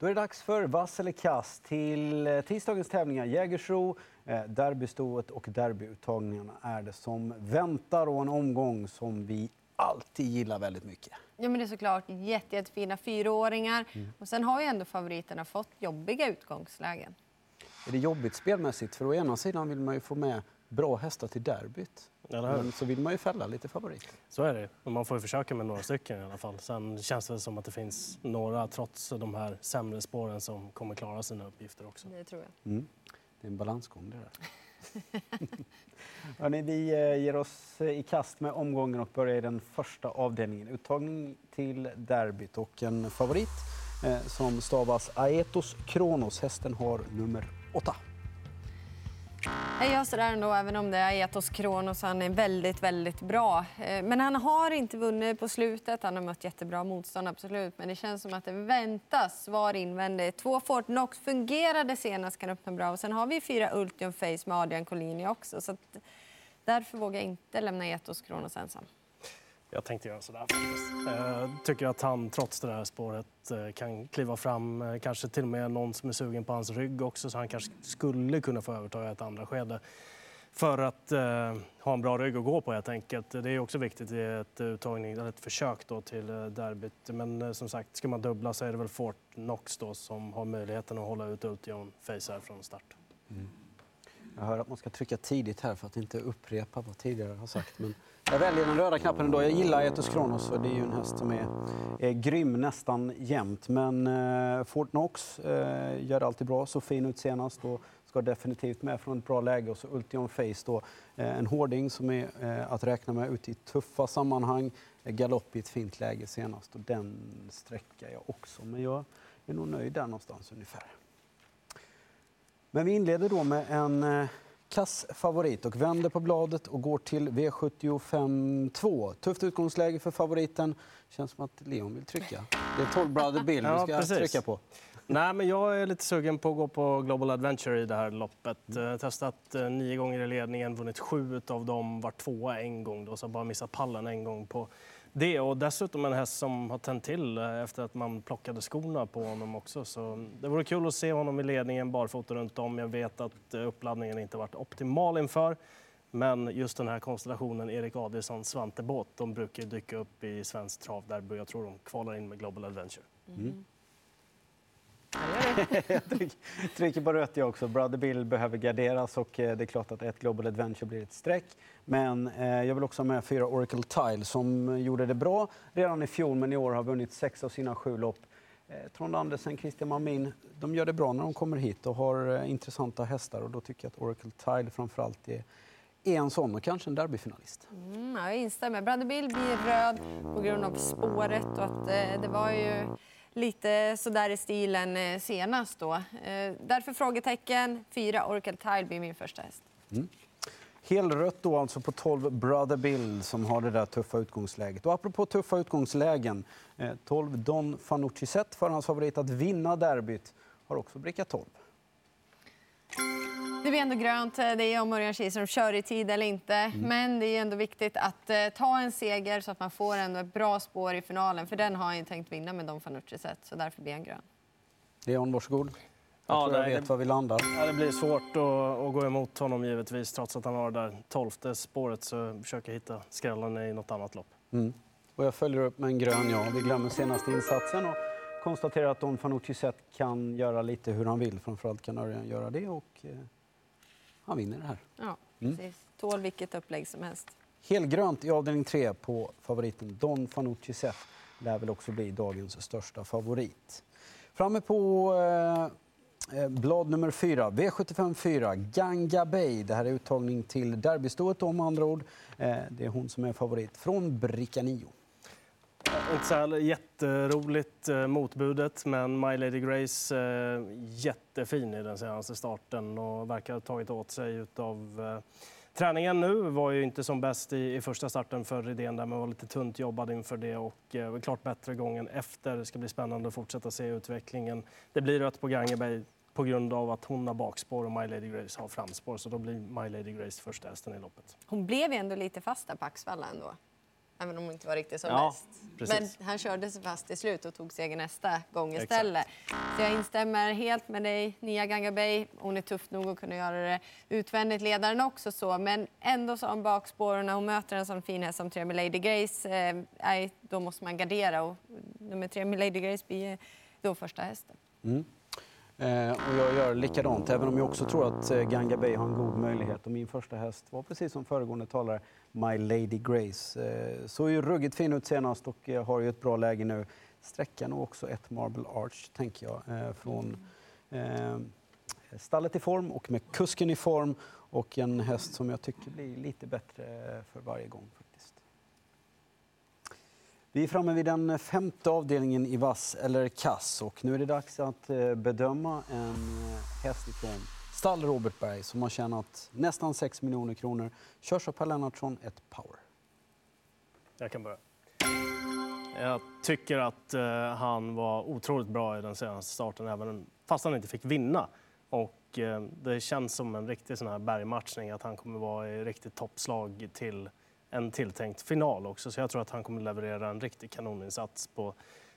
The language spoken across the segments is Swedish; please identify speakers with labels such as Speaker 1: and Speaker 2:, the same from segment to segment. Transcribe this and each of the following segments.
Speaker 1: Då är det dags för vass eller kast till eh, tisdagens tävlingar. Jägersro, eh, derbystoet och derbyuttagningarna är det som väntar och en omgång som vi alltid gillar väldigt mycket.
Speaker 2: Ja, men det är såklart jätte, jättefina fyraåringar. Mm. Och sen har ju ändå favoriterna fått jobbiga utgångslägen.
Speaker 1: Är det jobbigt spelmässigt? För å ena sidan vill man ju få med bra hästar till derbyt. Men så vill man ju fälla lite favorit.
Speaker 3: Så är det. Man får ju försöka med några stycken i alla fall. Sen känns det som att det finns några, trots de här sämre spåren, som kommer klara sina uppgifter också.
Speaker 2: Det tror jag. Mm.
Speaker 1: Det är en balansgång det där. Hörrni, vi eh, ger oss i kast med omgången och börjar i den första avdelningen. Uttagning till derbyt och en favorit eh, som stavas Aetos Kronos. Hästen har nummer åtta.
Speaker 2: Jag sådär ändå, även om det är Etos Kronos. Han är väldigt, väldigt bra. Eh, men han har inte vunnit på slutet. Han har mött jättebra motstånd, absolut. Men det känns som att det väntas svar invändigt. Två Fortnox fungerade senast, kan öppna bra. Och sen har vi fyra Ultium Face med Adrian Collini också. Så därför vågar jag inte lämna Etos Kronos ensam.
Speaker 3: Jag tänkte göra sådär Jag eh, tycker att han trots det här spåret eh, kan kliva fram, eh, kanske till och med någon som är sugen på hans rygg också så han kanske skulle kunna få överta ett andra skede för att eh, ha en bra rygg att gå på helt enkelt. Det är också viktigt i ett uttagning, eller ett försök då till derbyt. Men eh, som sagt, ska man dubbla så är det väl Fort Knox då som har möjligheten att hålla ut Ultion Face här från start. Mm.
Speaker 1: Jag hör att man ska trycka tidigt här för att inte upprepa vad tidigare har sagt. Men jag väljer den röda knappen ändå. Jag gillar Etus Kronos och det är ju en häst som är, är grym nästan jämt. Men eh, Fort Knox eh, gör det alltid bra. Så fin ut senast och ska definitivt med från ett bra läge. Och så Ultion Face då, eh, en hårding som är eh, att räkna med ute i tuffa sammanhang. Eh, galopp i ett fint läge senast och den sträckar jag också. Men jag är nog nöjd där någonstans ungefär. Men vi inleder då med en eh, eh, kass favorit och vänder på bladet och går till V75 2. Tufft utgångsläge för favoriten. Känns som att Leon vill trycka. Det är 12 Brother Bill ja, vi ska trycka på.
Speaker 3: Nej, men jag är lite sugen på att gå på Global Adventure i det här loppet. Mm. Testat eh, nio gånger i ledningen, vunnit sju av dem, var tvåa en gång. Då, så bara missat pallen en gång på det och dessutom en häst som har tänt till eh, efter att man plockade skorna på honom också. Så det vore kul att se honom i ledningen barfota runt om. Jag vet att eh, uppladdningen inte varit optimal inför. Men just den här konstellationen, Erik Adielsson, Svante Båt, de brukar dyka upp i svensk travderby. Jag tror de kvalar in med Global Adventure. Mm.
Speaker 1: jag trycker på rött jag också. Brother Bill behöver garderas och eh, det är klart att ett Global Adventure blir ett streck. Men eh, jag vill också ha med fyra Oracle Tile som gjorde det bra redan i fjol men i år har vunnit sex av sina sju lopp. Eh, Trond Andersen, Christian Malmin, de gör det bra när de kommer hit och har eh, intressanta hästar och då tycker jag att Oracle Tile framförallt är är en sån och kanske en derbyfinalist.
Speaker 2: Mm, jag instämmer. Brother Bill blir röd på grund av spåret och att eh, det var ju lite sådär i stilen eh, senast. Då. Eh, därför frågetecken. Fyra Oracle Tile blir min första häst. Mm.
Speaker 1: Helrött då alltså på 12 Brother Bill som har det där tuffa utgångsläget. Och apropå tuffa utgångslägen, eh, 12 Don Fanucci Zet, förhandsfavorit att vinna derbyt, har också brickat 12.
Speaker 2: Det blir ändå grönt. Det är om Örjan Kihlström kör i tid eller inte. Mm. Men det är ändå viktigt att eh, ta en seger så att man får ändå ett bra spår i finalen. För den har han tänkt vinna med Don Fanucci sett. Så därför blir han grön.
Speaker 1: Leon, varsågod. Jag ja, tror jag vet det, var vi landar.
Speaker 3: Ja, det blir svårt att, att, gå emot honom givetvis. Trots att han har det där tolfte spåret så försöker jag hitta skrällen i något annat lopp. Mm.
Speaker 1: Och jag följer upp med en grön ja. Vi glömmer senaste insatsen och konstaterar att Don Fanucci sett kan göra lite hur han vill. Framförallt kan Örjan göra det. Och, eh, han vinner det här.
Speaker 2: Ja, mm. precis. Tål vilket upplägg som helst.
Speaker 1: Helgrönt i avdelning 3 på favoriten Don Fanucci Zet. Lär väl också bli dagens största favorit. Framme på eh, eh blad nummer 4, V75 4, Ganga Bay. Det här är uttagning till derbystoet om andra ord. Eh, det är hon som är favorit från Bricka 9.
Speaker 3: Inte så jätteroligt eh, motbudet, men My Lady Grace eh, jättefin i den senaste starten och verkar ha tagit åt sig av eh, träningen nu. Var ju inte som bäst i, i första starten för Rydén där, men var lite tunt jobbad inför det och eh, klart bättre gången efter. Det ska bli spännande att fortsätta se utvecklingen. Det blir rött på Gangeberg på grund av att hon har bakspår och My Lady Grace har framspår. Så då blir My Lady Grace första hästen i loppet.
Speaker 2: Hon blev ju ändå lite fast där på Axvalla ändå även om hon inte var riktigt som
Speaker 3: Ja,
Speaker 2: bäst. Men han körde sig fast till slut och tog seger nästa gång istället. Så jag instämmer helt med dig, Nia Gangabey. Hon är tuff nog att kunna göra det utvändigt, ledaren också så. Men ändå så hon bakspår och när hon möter en sån fin häst som tre med Lady Grace, eh, då måste man gardera och nummer tre med Lady Grace blir då första hästen.
Speaker 1: Eh, och jag gör likadant, även om jag också tror att eh, Ganga Bay har en god möjlighet. Och min första häst var precis som föregående talare, My Lady Grace. Eh, såg ju ruggigt fin ut senast och eh, har ju ett bra läge nu. Sträckan nog också ett Marble Arch, tänker jag, eh, från eh, stallet i form och med kusken i form och en häst som jag tycker blir lite bättre eh, för varje gång. Vi är framme vid den femte avdelningen i vass eller kass och nu är det dags att eh, bedöma en eh, häst ifrån stall Robertberg som har tjänat nästan 6 miljoner kronor. Körs av Per Lennartsson, ett power.
Speaker 3: Jag kan börja. Jag tycker att eh, han var otroligt bra i den senaste starten, även fast han inte fick vinna. Och det känns som en riktig sån här bergmatchning, att han kommer vara i riktigt toppslag till en tilltänkt final också. Så jag tror att han kommer leverera en riktig kanoninsats på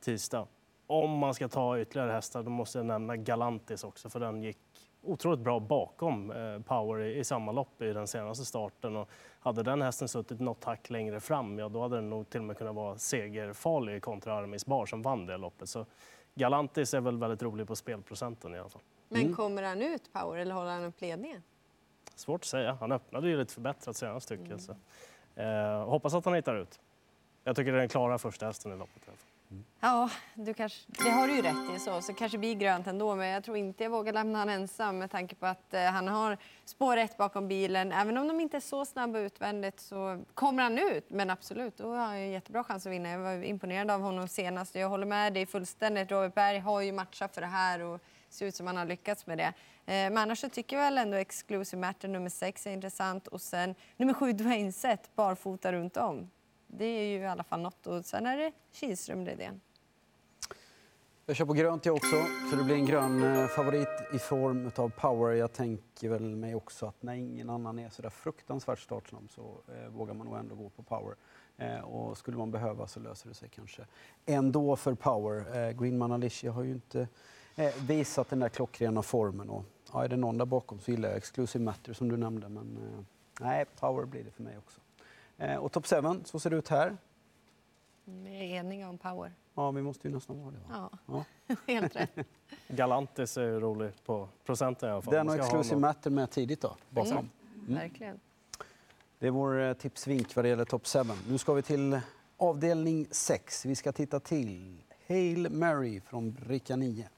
Speaker 3: tisdag. Om man ska ta ytterligare hästar, då måste jag nämna Galantis också, för den gick otroligt bra bakom eh, Power i, samma lopp i den senaste starten. Och hade den hästen suttit något hack längre fram, ja, då hade den nog till och med kunnat vara segerfarlig kontra Armis Bar som vann det loppet. Så Galantis är väl väldigt rolig på spelprocenten i alla fall.
Speaker 2: Men kommer han ut Power eller håller han upp ledningen?
Speaker 3: Svårt att säga. Han öppnade ju lite förbättrat senast tycker jag. Så. Eh, hoppas att han hittar ut. Jag tycker det är den klara första hästen i loppet. Mm.
Speaker 2: Ja, du kanske, det har du ju rätt i. Så, så kanske blir grönt ändå. Men jag tror inte jag vågar lämna honom ensam med tanke på att eh, han har spår rätt bakom bilen. Även om de inte är så snabba utvändigt så kommer han ut. Men absolut, då har han ju jättebra chans att vinna. Jag var imponerad av honom senast. Jag håller med dig fullständigt. Robert Berg har ju matchat för det här och ser ut som han har lyckats med det. Eh, men annars så tycker jag väl ändå Exclusive Matter nummer 6, är intressant. Och sen nummer 7, Dwayne Set, barfota runt om. Det är ju i alla fall något. Och sen är det Kihlström Redén.
Speaker 1: Jag kör på grönt jag också, så det blir en grön eh, favorit i form av power. Jag tänker väl mig också att när ingen annan är så där fruktansvärt startsnabb så eh, vågar man nog ändå gå på power. Eh, och skulle man behöva så löser det sig kanske ändå för power. Eh, Greenman Alicia har ju inte eh, visat den där klockrena formen. Och, ja, är det någon där bakom så gillar jag Exclusive Matter som du nämnde. Men eh, nej, power blir det för mig också. Eh, och Top 7, så ser det ut här.
Speaker 2: Vi är eniga om Power.
Speaker 1: Ja, vi måste ju nästan vara det. Va?
Speaker 2: Ja,
Speaker 1: Ja.
Speaker 2: helt rätt.
Speaker 3: Galantis är ju rolig på procenten i alla fall.
Speaker 1: Den och Exclusive Matter med tidigt då, bakom.
Speaker 2: Mm. Verkligen.
Speaker 1: Det är vår eh, tipsvink vad det gäller Top 7. Nu ska vi till avdelning 6. Vi ska titta till Hail Mary från bricka 9.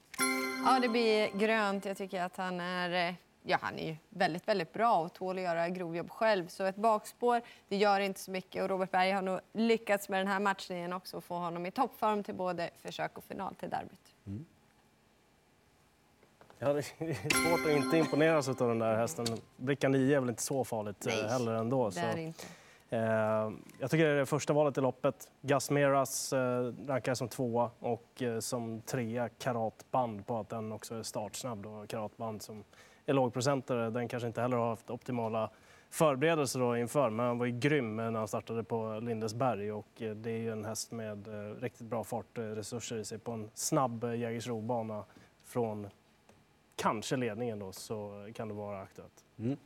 Speaker 2: Ja, det blir grönt. Jag tycker att han är, eh, ja, han är ju väldigt, väldigt bra och tål att göra grovjobb själv. Så ett bakspår, det gör inte så mycket. Och Robert Berg har nog lyckats med den här matchningen också. Få honom i toppform till både försök och final till derbyt.
Speaker 3: Ja, det är svårt att inte imponeras av den där hästen. Bricka 9 är väl inte så farligt eh,
Speaker 2: Nej,
Speaker 3: heller ändå.
Speaker 2: Det
Speaker 3: Så.
Speaker 2: är det inte.
Speaker 3: Eh, jag tycker det är det första valet i loppet. Gus Meras eh, rankar som tvåa och eh, som trea Karatband på att den också är startsnabb. Då. Karatband som är lågprocentare, den kanske inte heller har haft optimala förberedelser då inför, men han var ju grym när han startade på Lindesberg och det är ju en häst med riktigt bra fartresurser i sig på en snabb Jägersro-bana från kanske ledningen då så kan det vara aktuellt. Mm.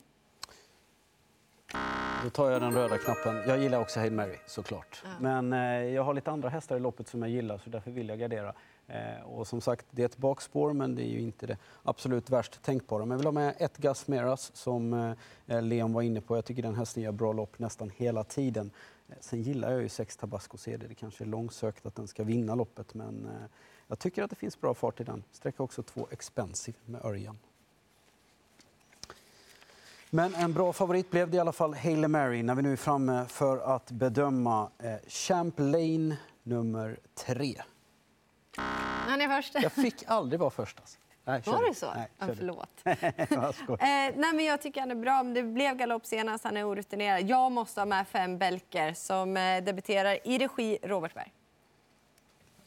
Speaker 1: Då tar jag den röda knappen. Jag gillar också Hail Mary såklart.
Speaker 2: Ja.
Speaker 1: Men eh, jag har lite andra hästar i loppet som jag gillar så därför vill jag gardera. Eh, och som sagt, det är ett bakspår men det är ju inte det absolut värst tänkbara. Men jag vill ha med ett Gas Meras som eh, Leon var inne på. Jag tycker den hästen gör bra lopp nästan hela tiden. Eh, sen gillar jag ju sex Tabasco CD. Det kanske är långsökt att den ska vinna loppet men eh, jag tycker att det finns bra fart i den. Sträcker också två Expensive med Örjan. Men en bra favorit blev det i alla fall Hail Mary när vi nu är framme för att bedöma eh, Champlain nummer tre.
Speaker 2: Han är först.
Speaker 1: Jag fick aldrig vara först. Alltså. Nej,
Speaker 2: Var det så?
Speaker 1: Nej,
Speaker 2: ja, förlåt. Eh, nej, men jag tycker han är bra. Det blev galopp senast. Han är orutinerad. Jag måste ha med fem Belker som eh, debuterar i regi Robert Berg.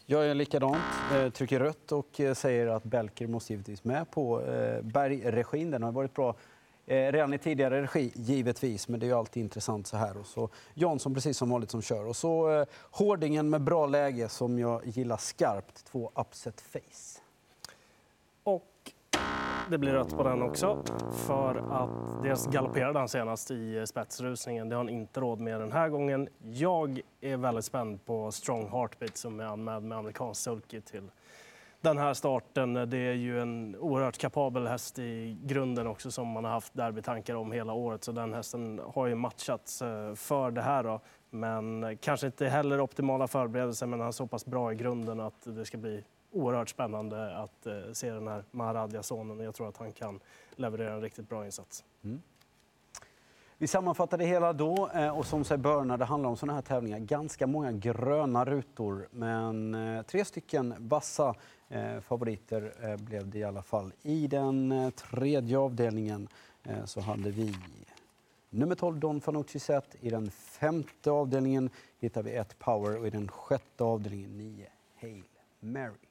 Speaker 1: Jag är likadant, eh, trycker rött och eh, säger att Belker måste givetvis med på eh, Bergregin. Den har varit bra Eh, redan i tidigare regi, givetvis, men det är ju alltid intressant så här. Och så Jansson precis som vanligt som kör. Och så eh, Hårdingen med bra läge som jag gillar skarpt, två upset face.
Speaker 3: Och det blir rött på den också. För att dels galopperade han senast i eh, spetsrusningen. Det har han inte råd med den här gången. Jag är väldigt spänd på Strong Heartbeat som är anmäld med amerikansk sulky till den här starten. Det är ju en oerhört kapabel häst i grunden också som man har haft derbytankar om hela året. Så den hästen har ju matchats eh, för det här då. Men eh, kanske inte heller optimala förberedelser men han är så pass bra i grunden att det ska bli oerhört spännande att eh, se den här Maharadja-sonen. Jag tror att han kan leverera en riktigt bra insats. Mm.
Speaker 1: Vi sammanfattar det hela då eh, och som sig bör när det handlar om sådana här tävlingar, ganska många gröna rutor. Men eh, tre stycken vassa eh, favoriter blev det i alla fall. I den tredje avdelningen så hade vi nummer 12 Don Fanucci Zet. I den femte avdelningen hittar vi ett Power och i den sjätte avdelningen 9 Hail Mary.